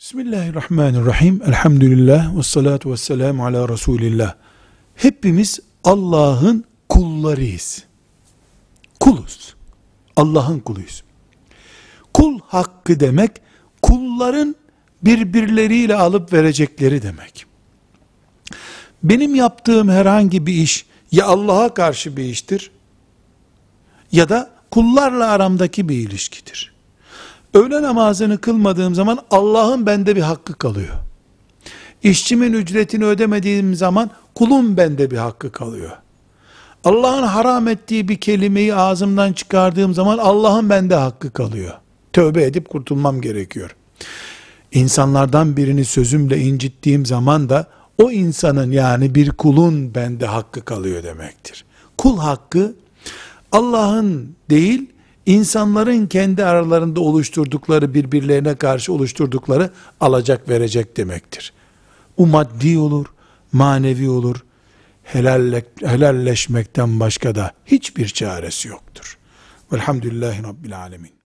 Bismillahirrahmanirrahim. Elhamdülillah ve salatu ve selamu ala Resulillah. Hepimiz Allah'ın kullarıyız. Kuluz. Allah'ın kuluyuz. Kul hakkı demek, kulların birbirleriyle alıp verecekleri demek. Benim yaptığım herhangi bir iş, ya Allah'a karşı bir iştir, ya da kullarla aramdaki bir ilişkidir. Öğle namazını kılmadığım zaman Allah'ın bende bir hakkı kalıyor. İşçimin ücretini ödemediğim zaman kulun bende bir hakkı kalıyor. Allah'ın haram ettiği bir kelimeyi ağzımdan çıkardığım zaman Allah'ın bende hakkı kalıyor. Tövbe edip kurtulmam gerekiyor. İnsanlardan birini sözümle incittiğim zaman da o insanın yani bir kulun bende hakkı kalıyor demektir. Kul hakkı Allah'ın değil insanların kendi aralarında oluşturdukları birbirlerine karşı oluşturdukları alacak verecek demektir. Bu maddi olur, manevi olur, helalle, helalleşmekten başka da hiçbir çaresi yoktur. Velhamdülillahi Rabbil Alemin.